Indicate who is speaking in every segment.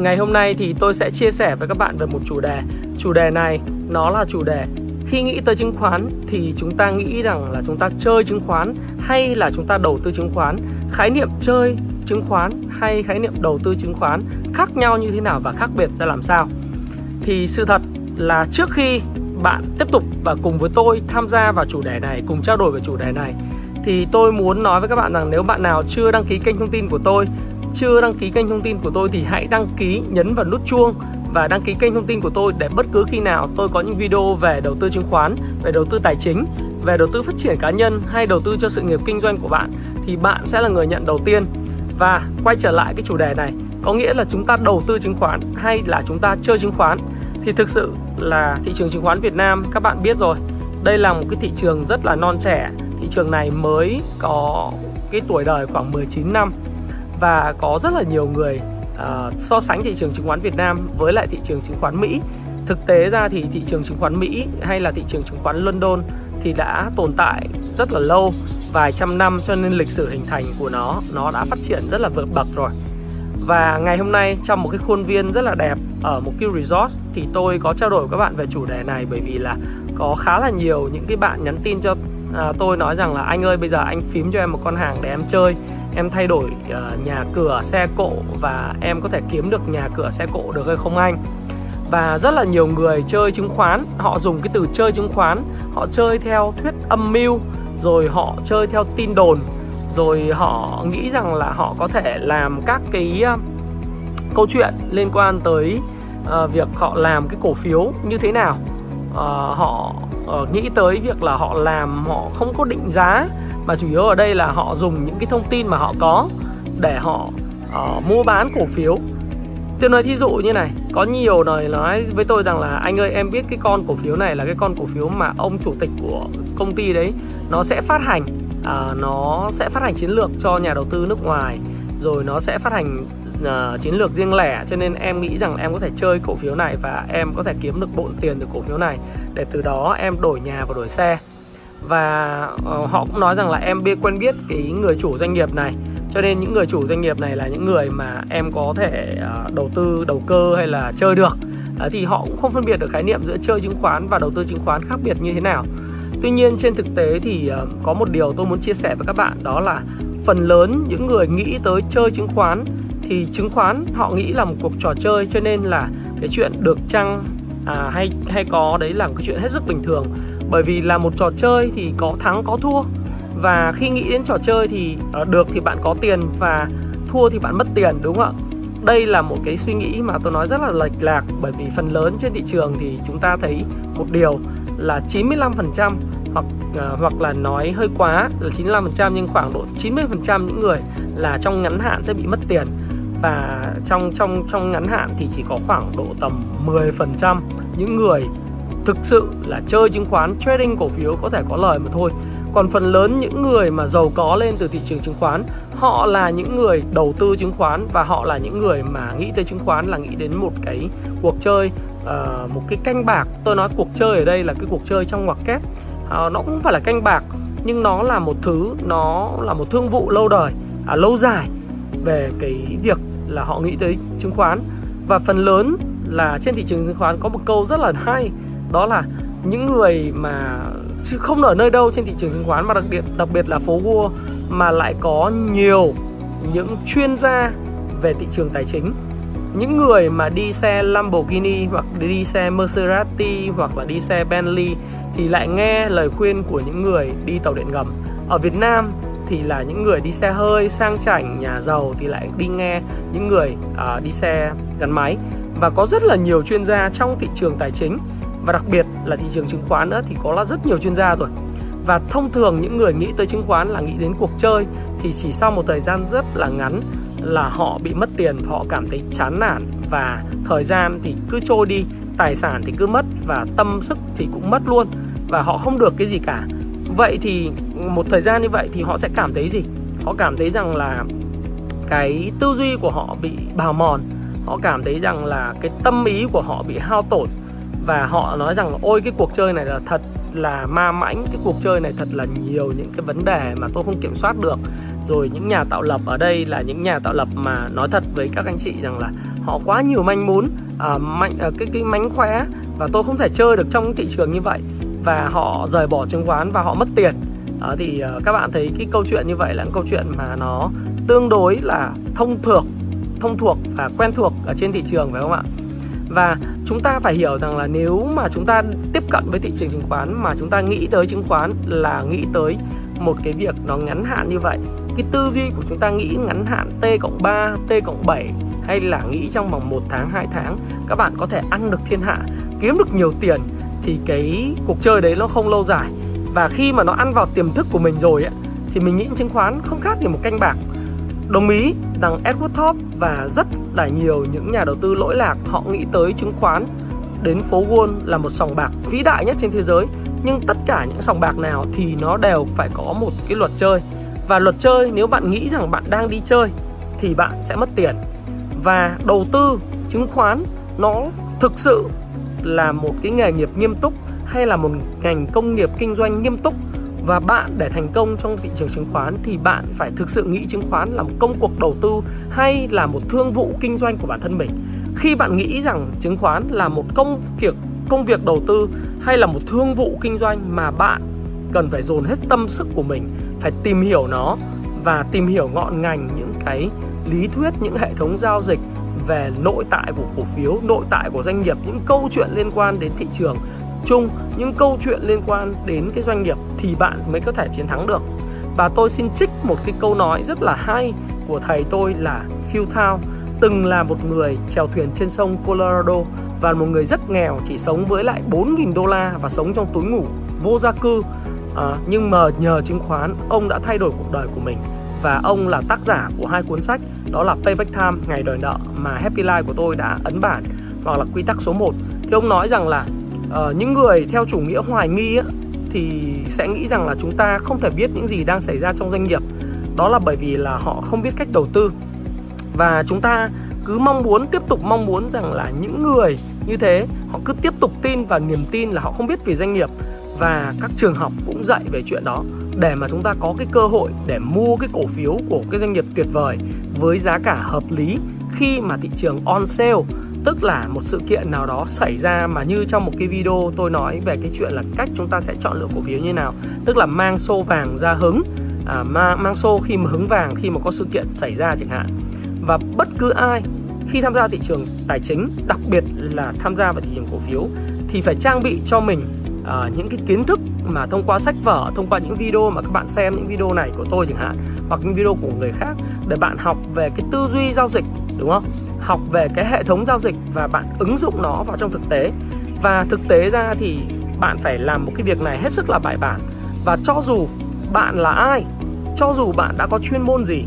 Speaker 1: Ngày hôm nay thì tôi sẽ chia sẻ với các bạn về một chủ đề. Chủ đề này nó là chủ đề khi nghĩ tới chứng khoán thì chúng ta nghĩ rằng là chúng ta chơi chứng khoán hay là chúng ta đầu tư chứng khoán. Khái niệm chơi chứng khoán hay khái niệm đầu tư chứng khoán khác nhau như thế nào và khác biệt ra làm sao? Thì sự thật là trước khi bạn tiếp tục và cùng với tôi tham gia vào chủ đề này, cùng trao đổi về chủ đề này thì tôi muốn nói với các bạn rằng nếu bạn nào chưa đăng ký kênh thông tin của tôi chưa đăng ký kênh thông tin của tôi thì hãy đăng ký nhấn vào nút chuông và đăng ký kênh thông tin của tôi để bất cứ khi nào tôi có những video về đầu tư chứng khoán, về đầu tư tài chính, về đầu tư phát triển cá nhân hay đầu tư cho sự nghiệp kinh doanh của bạn thì bạn sẽ là người nhận đầu tiên. Và quay trở lại cái chủ đề này, có nghĩa là chúng ta đầu tư chứng khoán hay là chúng ta chơi chứng khoán thì thực sự là thị trường chứng khoán Việt Nam các bạn biết rồi. Đây là một cái thị trường rất là non trẻ. Thị trường này mới có cái tuổi đời khoảng 19 năm và có rất là nhiều người uh, so sánh thị trường chứng khoán Việt Nam với lại thị trường chứng khoán Mỹ. Thực tế ra thì thị trường chứng khoán Mỹ hay là thị trường chứng khoán London thì đã tồn tại rất là lâu vài trăm năm cho nên lịch sử hình thành của nó nó đã phát triển rất là vượt bậc rồi. Và ngày hôm nay trong một cái khuôn viên rất là đẹp ở một cái resort thì tôi có trao đổi với các bạn về chủ đề này bởi vì là có khá là nhiều những cái bạn nhắn tin cho à, tôi nói rằng là anh ơi bây giờ anh phím cho em một con hàng để em chơi em thay đổi uh, nhà cửa xe cộ và em có thể kiếm được nhà cửa xe cộ được hay không anh? Và rất là nhiều người chơi chứng khoán họ dùng cái từ chơi chứng khoán. Họ chơi theo thuyết âm mưu rồi họ chơi theo tin đồn rồi họ nghĩ rằng là họ có thể làm các cái uh, câu chuyện liên quan tới uh, việc họ làm cái cổ phiếu như thế nào. Uh, họ uh, nghĩ tới việc là họ làm họ không có định giá mà chủ yếu ở đây là họ dùng những cái thông tin mà họ có để họ uh, mua bán cổ phiếu. Tôi nói thí dụ như này có nhiều lời nói với tôi rằng là anh ơi em biết cái con cổ phiếu này là cái con cổ phiếu mà ông chủ tịch của công ty đấy nó sẽ phát hành à, nó sẽ phát hành chiến lược cho nhà đầu tư nước ngoài rồi nó sẽ phát hành uh, chiến lược riêng lẻ cho nên em nghĩ rằng em có thể chơi cổ phiếu này và em có thể kiếm được bộn tiền từ cổ phiếu này để từ đó em đổi nhà và đổi xe và ờ, họ cũng nói rằng là em biết quen biết cái người chủ doanh nghiệp này. Cho nên những người chủ doanh nghiệp này là những người mà em có thể ờ, đầu tư đầu cơ hay là chơi được. Thì họ cũng không phân biệt được khái niệm giữa chơi chứng khoán và đầu tư chứng khoán khác biệt như thế nào. Tuy nhiên trên thực tế thì ờ, có một điều tôi muốn chia sẻ với các bạn đó là phần lớn những người nghĩ tới chơi chứng khoán thì chứng khoán họ nghĩ là một cuộc trò chơi cho nên là cái chuyện được chăng à, hay hay có đấy là một cái chuyện hết sức bình thường bởi vì là một trò chơi thì có thắng có thua. Và khi nghĩ đến trò chơi thì ờ, được thì bạn có tiền và thua thì bạn mất tiền đúng không ạ? Đây là một cái suy nghĩ mà tôi nói rất là lệch lạc bởi vì phần lớn trên thị trường thì chúng ta thấy một điều là 95% hoặc uh, hoặc là nói hơi quá là 95% nhưng khoảng độ 90% những người là trong ngắn hạn sẽ bị mất tiền. Và trong trong trong ngắn hạn thì chỉ có khoảng độ tầm 10% những người thực sự là chơi chứng khoán trading cổ phiếu có thể có lời mà thôi. Còn phần lớn những người mà giàu có lên từ thị trường chứng khoán họ là những người đầu tư chứng khoán và họ là những người mà nghĩ tới chứng khoán là nghĩ đến một cái cuộc chơi uh, một cái canh bạc. Tôi nói cuộc chơi ở đây là cái cuộc chơi trong ngoặc kép. Uh, nó cũng phải là canh bạc nhưng nó là một thứ nó là một thương vụ lâu đời à, lâu dài về cái việc là họ nghĩ tới chứng khoán. Và phần lớn là trên thị trường chứng khoán có một câu rất là hay đó là những người mà chứ không ở nơi đâu trên thị trường chứng khoán mà đặc biệt đặc biệt là phố Wall mà lại có nhiều những chuyên gia về thị trường tài chính. Những người mà đi xe Lamborghini hoặc đi xe Maserati hoặc là đi xe Bentley thì lại nghe lời khuyên của những người đi tàu điện ngầm. Ở Việt Nam thì là những người đi xe hơi sang chảnh nhà giàu thì lại đi nghe những người uh, đi xe gắn máy. Và có rất là nhiều chuyên gia trong thị trường tài chính và đặc biệt là thị trường chứng khoán nữa thì có là rất nhiều chuyên gia rồi. Và thông thường những người nghĩ tới chứng khoán là nghĩ đến cuộc chơi thì chỉ sau một thời gian rất là ngắn là họ bị mất tiền họ cảm thấy chán nản. Và thời gian thì cứ trôi đi, tài sản thì cứ mất và tâm sức thì cũng mất luôn. Và họ không được cái gì cả. Vậy thì một thời gian như vậy thì họ sẽ cảm thấy gì? Họ cảm thấy rằng là cái tư duy của họ bị bào mòn. Họ cảm thấy rằng là cái tâm ý của họ bị hao tổn và họ nói rằng ôi cái cuộc chơi này là thật là ma mãnh cái cuộc chơi này thật là nhiều những cái vấn đề mà tôi không kiểm soát được. Rồi những nhà tạo lập ở đây là những nhà tạo lập mà nói thật với các anh chị rằng là họ quá nhiều manh muốn à, mạnh à, cái cái mánh khóe và tôi không thể chơi được trong thị trường như vậy. Và họ rời bỏ chứng khoán và họ mất tiền. À, thì à, các bạn thấy cái câu chuyện như vậy là câu chuyện mà nó tương đối là thông thuộc thông thuộc và quen thuộc ở trên thị trường phải không ạ? Và chúng ta phải hiểu rằng là nếu mà chúng ta tiếp cận với thị trường chứng khoán mà chúng ta nghĩ tới chứng khoán là nghĩ tới một cái việc nó ngắn hạn như vậy cái tư duy của chúng ta nghĩ ngắn hạn T cộng 3, T cộng 7 hay là nghĩ trong vòng 1 tháng, 2 tháng các bạn có thể ăn được thiên hạ, kiếm được nhiều tiền thì cái cuộc chơi đấy nó không lâu dài. Và khi mà nó ăn vào tiềm thức của mình rồi ấy, thì mình nghĩ chứng khoán không khác gì một canh bạc. Đồng ý rằng Edward Thorpe và rất là nhiều những nhà đầu tư lỗi lạc họ nghĩ tới chứng khoán. Đến phố Wall là một sòng bạc vĩ đại nhất trên thế giới, nhưng tất cả những sòng bạc nào thì nó đều phải có một cái luật chơi. Và luật chơi, nếu bạn nghĩ rằng bạn đang đi chơi, thì bạn sẽ mất tiền. Và đầu tư, chứng khoán, nó thực sự là một cái nghề nghiệp nghiêm túc hay là một ngành công nghiệp kinh doanh nghiêm túc? Và bạn để thành công trong thị trường chứng khoán thì bạn phải thực sự nghĩ chứng khoán là một công cuộc đầu tư hay là một thương vụ kinh doanh của bản thân mình. Khi bạn nghĩ rằng chứng khoán là một công việc công việc đầu tư hay là một thương vụ kinh doanh mà bạn cần phải dồn hết tâm sức của mình, phải tìm hiểu nó và tìm hiểu ngọn ngành những cái lý thuyết, những hệ thống giao dịch về nội tại của cổ phiếu, nội tại của doanh nghiệp, những câu chuyện liên quan đến thị trường chung những câu chuyện liên quan đến cái doanh nghiệp thì bạn mới có thể chiến thắng được. Và tôi xin trích một cái câu nói rất là hay của thầy tôi là Phil Thao từng là một người chèo thuyền trên sông Colorado và một người rất nghèo chỉ sống với lại 4.000 đô la và sống trong túi ngủ vô gia cư. À, nhưng mà nhờ chứng khoán ông đã thay đổi cuộc đời của mình. Và ông là tác giả của hai cuốn sách đó là Payback Time ngày đòi nợ mà Happy Life của tôi đã ấn bản hoặc là quy tắc số 1 thì ông nói rằng là uh, những người theo chủ nghĩa hoài nghi á, thì sẽ nghĩ rằng là chúng ta không thể biết những gì đang xảy ra trong doanh nghiệp. Đó là bởi vì là họ không biết cách đầu tư. Và chúng ta cứ mong muốn tiếp tục mong muốn rằng là những người như thế họ cứ tiếp tục tin vào niềm tin là họ không biết về doanh nghiệp. Và các trường học cũng dạy về chuyện đó để mà chúng ta có cái cơ hội để mua cái cổ phiếu của cái doanh nghiệp tuyệt vời với giá cả hợp lý khi mà thị trường on sale tức là một sự kiện nào đó xảy ra mà như trong một cái video tôi nói về cái chuyện là cách chúng ta sẽ chọn lựa cổ phiếu như nào. Tức là mang xô vàng ra hứng à, mang, mang xô khi mà hứng vàng khi mà có sự kiện xảy ra chẳng hạn. Và bất cứ ai khi tham gia thị trường tài chính đặc biệt là tham gia vào thị trường cổ phiếu thì phải trang bị cho mình uh, những cái kiến thức mà thông qua sách vở thông qua những video mà các bạn xem những video này của tôi chẳng hạn hoặc những video của người khác để bạn học về cái tư duy giao dịch đúng không? Học về cái hệ thống giao dịch và bạn ứng dụng nó vào trong thực tế. Và thực tế ra thì bạn phải làm một cái việc này hết sức là bài bản. Và cho dù bạn là ai, cho dù bạn đã có chuyên môn gì,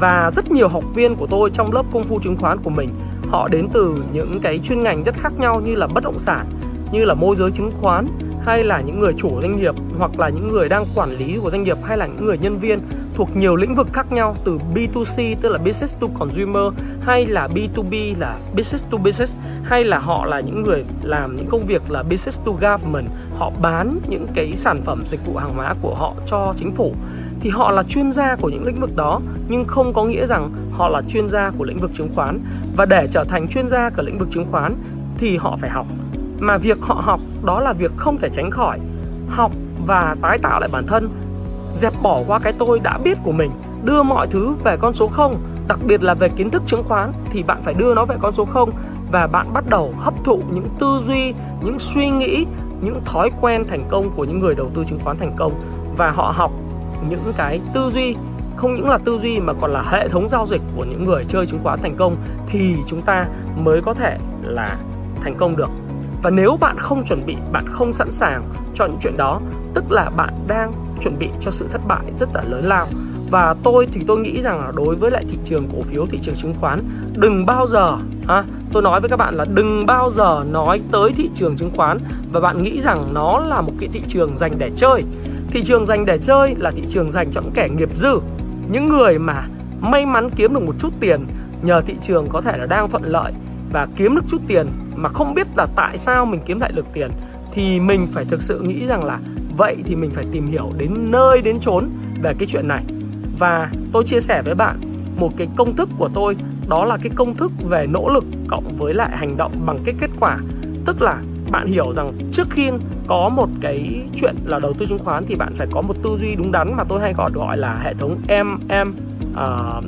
Speaker 1: và rất nhiều học viên của tôi trong lớp công phu chứng khoán của mình, họ đến từ những cái chuyên ngành rất khác nhau như là bất động sản, như là môi giới chứng khoán, hay là những người chủ doanh nghiệp, hoặc là những người đang quản lý của doanh nghiệp, hay là những người nhân viên thuộc nhiều lĩnh vực khác nhau từ B2C tức là business to consumer, hay là B2B là business to business, hay là họ là những người làm những công việc là business to government, họ bán những cái sản phẩm dịch vụ hàng hóa của họ cho chính phủ. Thì họ là chuyên gia của những lĩnh vực đó, nhưng không có nghĩa rằng họ là chuyên gia của lĩnh vực chứng khoán. Và để trở thành chuyên gia của lĩnh vực chứng khoán thì họ phải học. Mà việc họ học đó là việc không thể tránh khỏi. Học và tái tạo lại bản thân dẹp bỏ qua cái tôi đã biết của mình, đưa mọi thứ về con số 0 đặc biệt là về kiến thức chứng khoán, thì bạn phải đưa nó về con số 0 và bạn bắt đầu hấp thụ những tư duy, những suy nghĩ, những thói quen thành công của những người đầu tư chứng khoán thành công. Và họ học những cái tư duy, không những là tư duy mà còn là hệ thống giao dịch của những người chơi chứng khoán thành công, thì chúng ta mới có thể là thành công được và nếu bạn không chuẩn bị, bạn không sẵn sàng cho những chuyện đó, tức là bạn đang chuẩn bị cho sự thất bại rất là lớn lao. Và tôi thì tôi nghĩ rằng là đối với lại thị trường cổ phiếu, thị trường chứng khoán, đừng bao giờ, ha, tôi nói với các bạn là đừng bao giờ nói tới thị trường chứng khoán. Và bạn nghĩ rằng nó là một cái thị trường dành để chơi. Thị trường dành để chơi là thị trường dành cho những kẻ nghiệp dư, những người mà may mắn kiếm được một chút tiền nhờ thị trường có thể là đang thuận lợi và kiếm được chút tiền mà không biết là tại sao mình kiếm lại được tiền thì mình phải thực sự nghĩ rằng là vậy thì mình phải tìm hiểu đến nơi đến chốn về cái chuyện này. Và tôi chia sẻ với bạn một cái công thức của tôi đó là cái công thức về nỗ lực cộng với lại hành động bằng cái kết quả. Tức là bạn hiểu rằng trước khi có một cái chuyện là đầu tư chứng khoán thì bạn phải có một tư duy đúng đắn mà tôi hay gọi gọi là hệ thống MM uh,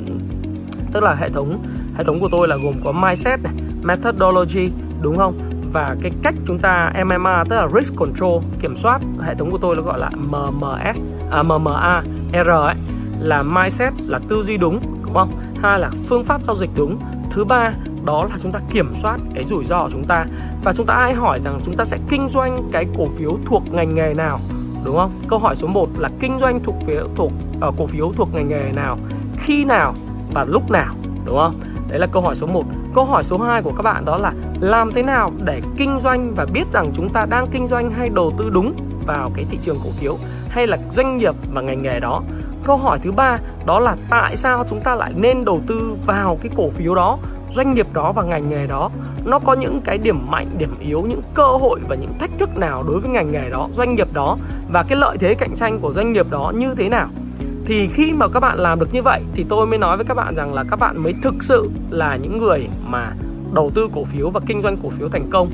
Speaker 1: tức là hệ thống hệ thống của tôi là gồm có mindset này, methodology đúng không? Và cái cách chúng ta MMA tức là risk control kiểm soát hệ thống của tôi nó gọi là MMS à, MMA R ấy là mindset là tư duy đúng đúng không? Hai là phương pháp giao dịch đúng. Thứ ba đó là chúng ta kiểm soát cái rủi ro của chúng ta. Và chúng ta ai hỏi rằng chúng ta sẽ kinh doanh cái cổ phiếu thuộc ngành nghề nào đúng không? Câu hỏi số 1 là kinh doanh thuộc phiếu thuộc uh, cổ phiếu thuộc ngành nghề nào khi nào và lúc nào đúng không? Đấy là câu hỏi số 1 câu hỏi số 2 của các bạn đó là làm thế nào để kinh doanh và biết rằng chúng ta đang kinh doanh hay đầu tư đúng vào cái thị trường cổ phiếu hay là doanh nghiệp và ngành nghề đó? Câu hỏi thứ ba đó là tại sao chúng ta lại nên đầu tư vào cái cổ phiếu đó, doanh nghiệp đó và ngành nghề đó? Nó có những cái điểm mạnh, điểm yếu, những cơ hội và những thách thức nào đối với ngành nghề đó, doanh nghiệp đó? Và cái lợi thế cạnh tranh của doanh nghiệp đó như thế nào? Thì khi mà các bạn làm được như vậy thì tôi mới nói với các bạn rằng là các bạn mới thực sự là những người mà đầu tư cổ phiếu và kinh doanh cổ phiếu thành công.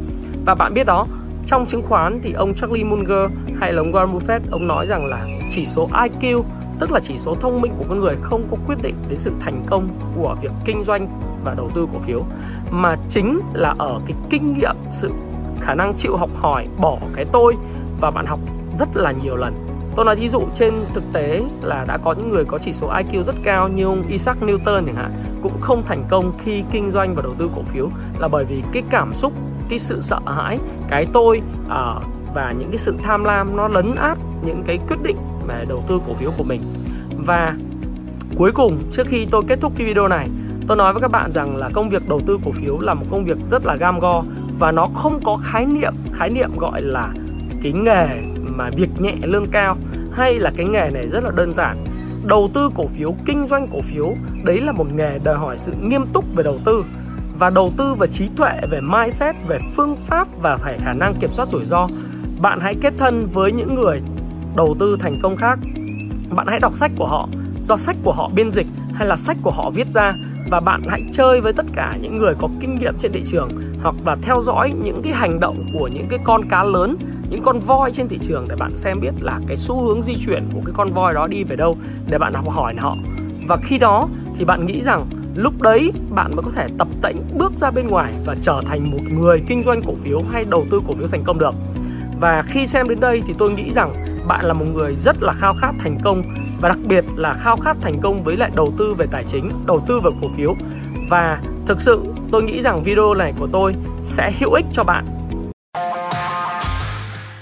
Speaker 1: Và bạn biết đó, trong chứng khoán thì ông Charlie Munger hay là ông Warren Buffett, ông nói rằng là chỉ số IQ tức là chỉ số thông minh của con người không có quyết định đến sự thành công của việc kinh doanh và đầu tư cổ phiếu, mà chính là ở cái kinh nghiệm, sự khả năng chịu học hỏi bỏ cái tôi và bạn học rất là nhiều lần tôi nói ví dụ trên thực tế là đã có những người có chỉ số IQ rất cao như ông Isaac Newton chẳng hạn cũng không thành công khi kinh doanh và đầu tư cổ phiếu là bởi vì cái cảm xúc cái sự sợ hãi cái tôi uh, và những cái sự tham lam nó lấn át những cái quyết định về đầu tư cổ phiếu của mình. Và cuối cùng trước khi tôi kết thúc cái video này tôi nói với các bạn rằng là công việc đầu tư cổ phiếu là một công việc rất là gam go và nó không có khái niệm khái niệm gọi là cái nghề mà việc nhẹ lương cao hay là cái nghề này rất là đơn giản. Đầu tư cổ phiếu, kinh doanh cổ phiếu, đấy là một nghề đòi hỏi sự nghiêm túc về đầu tư. Và đầu tư về trí tuệ, về mindset, về phương pháp và phải khả năng kiểm soát rủi ro. Bạn hãy kết thân với những người đầu tư thành công khác. Bạn hãy đọc sách của họ, do sách của họ biên dịch hay là sách của họ viết ra. Và bạn hãy chơi với tất cả những người có kinh nghiệm trên thị trường hoặc là theo dõi những cái hành động của những cái con cá lớn những con voi trên thị trường để bạn xem biết là cái xu hướng di chuyển của cái con voi đó đi về đâu để bạn học hỏi họ. Và khi đó thì bạn nghĩ rằng lúc đấy bạn mới có thể tập tễnh bước ra bên ngoài và trở thành một người kinh doanh cổ phiếu hay đầu tư cổ phiếu thành công được. Và khi xem đến đây thì tôi nghĩ rằng bạn là một người rất là khao khát thành công và đặc biệt là khao khát thành công với lại đầu tư về tài chính, đầu tư vào cổ phiếu. Và thực sự tôi nghĩ rằng video này của tôi sẽ hữu ích cho bạn.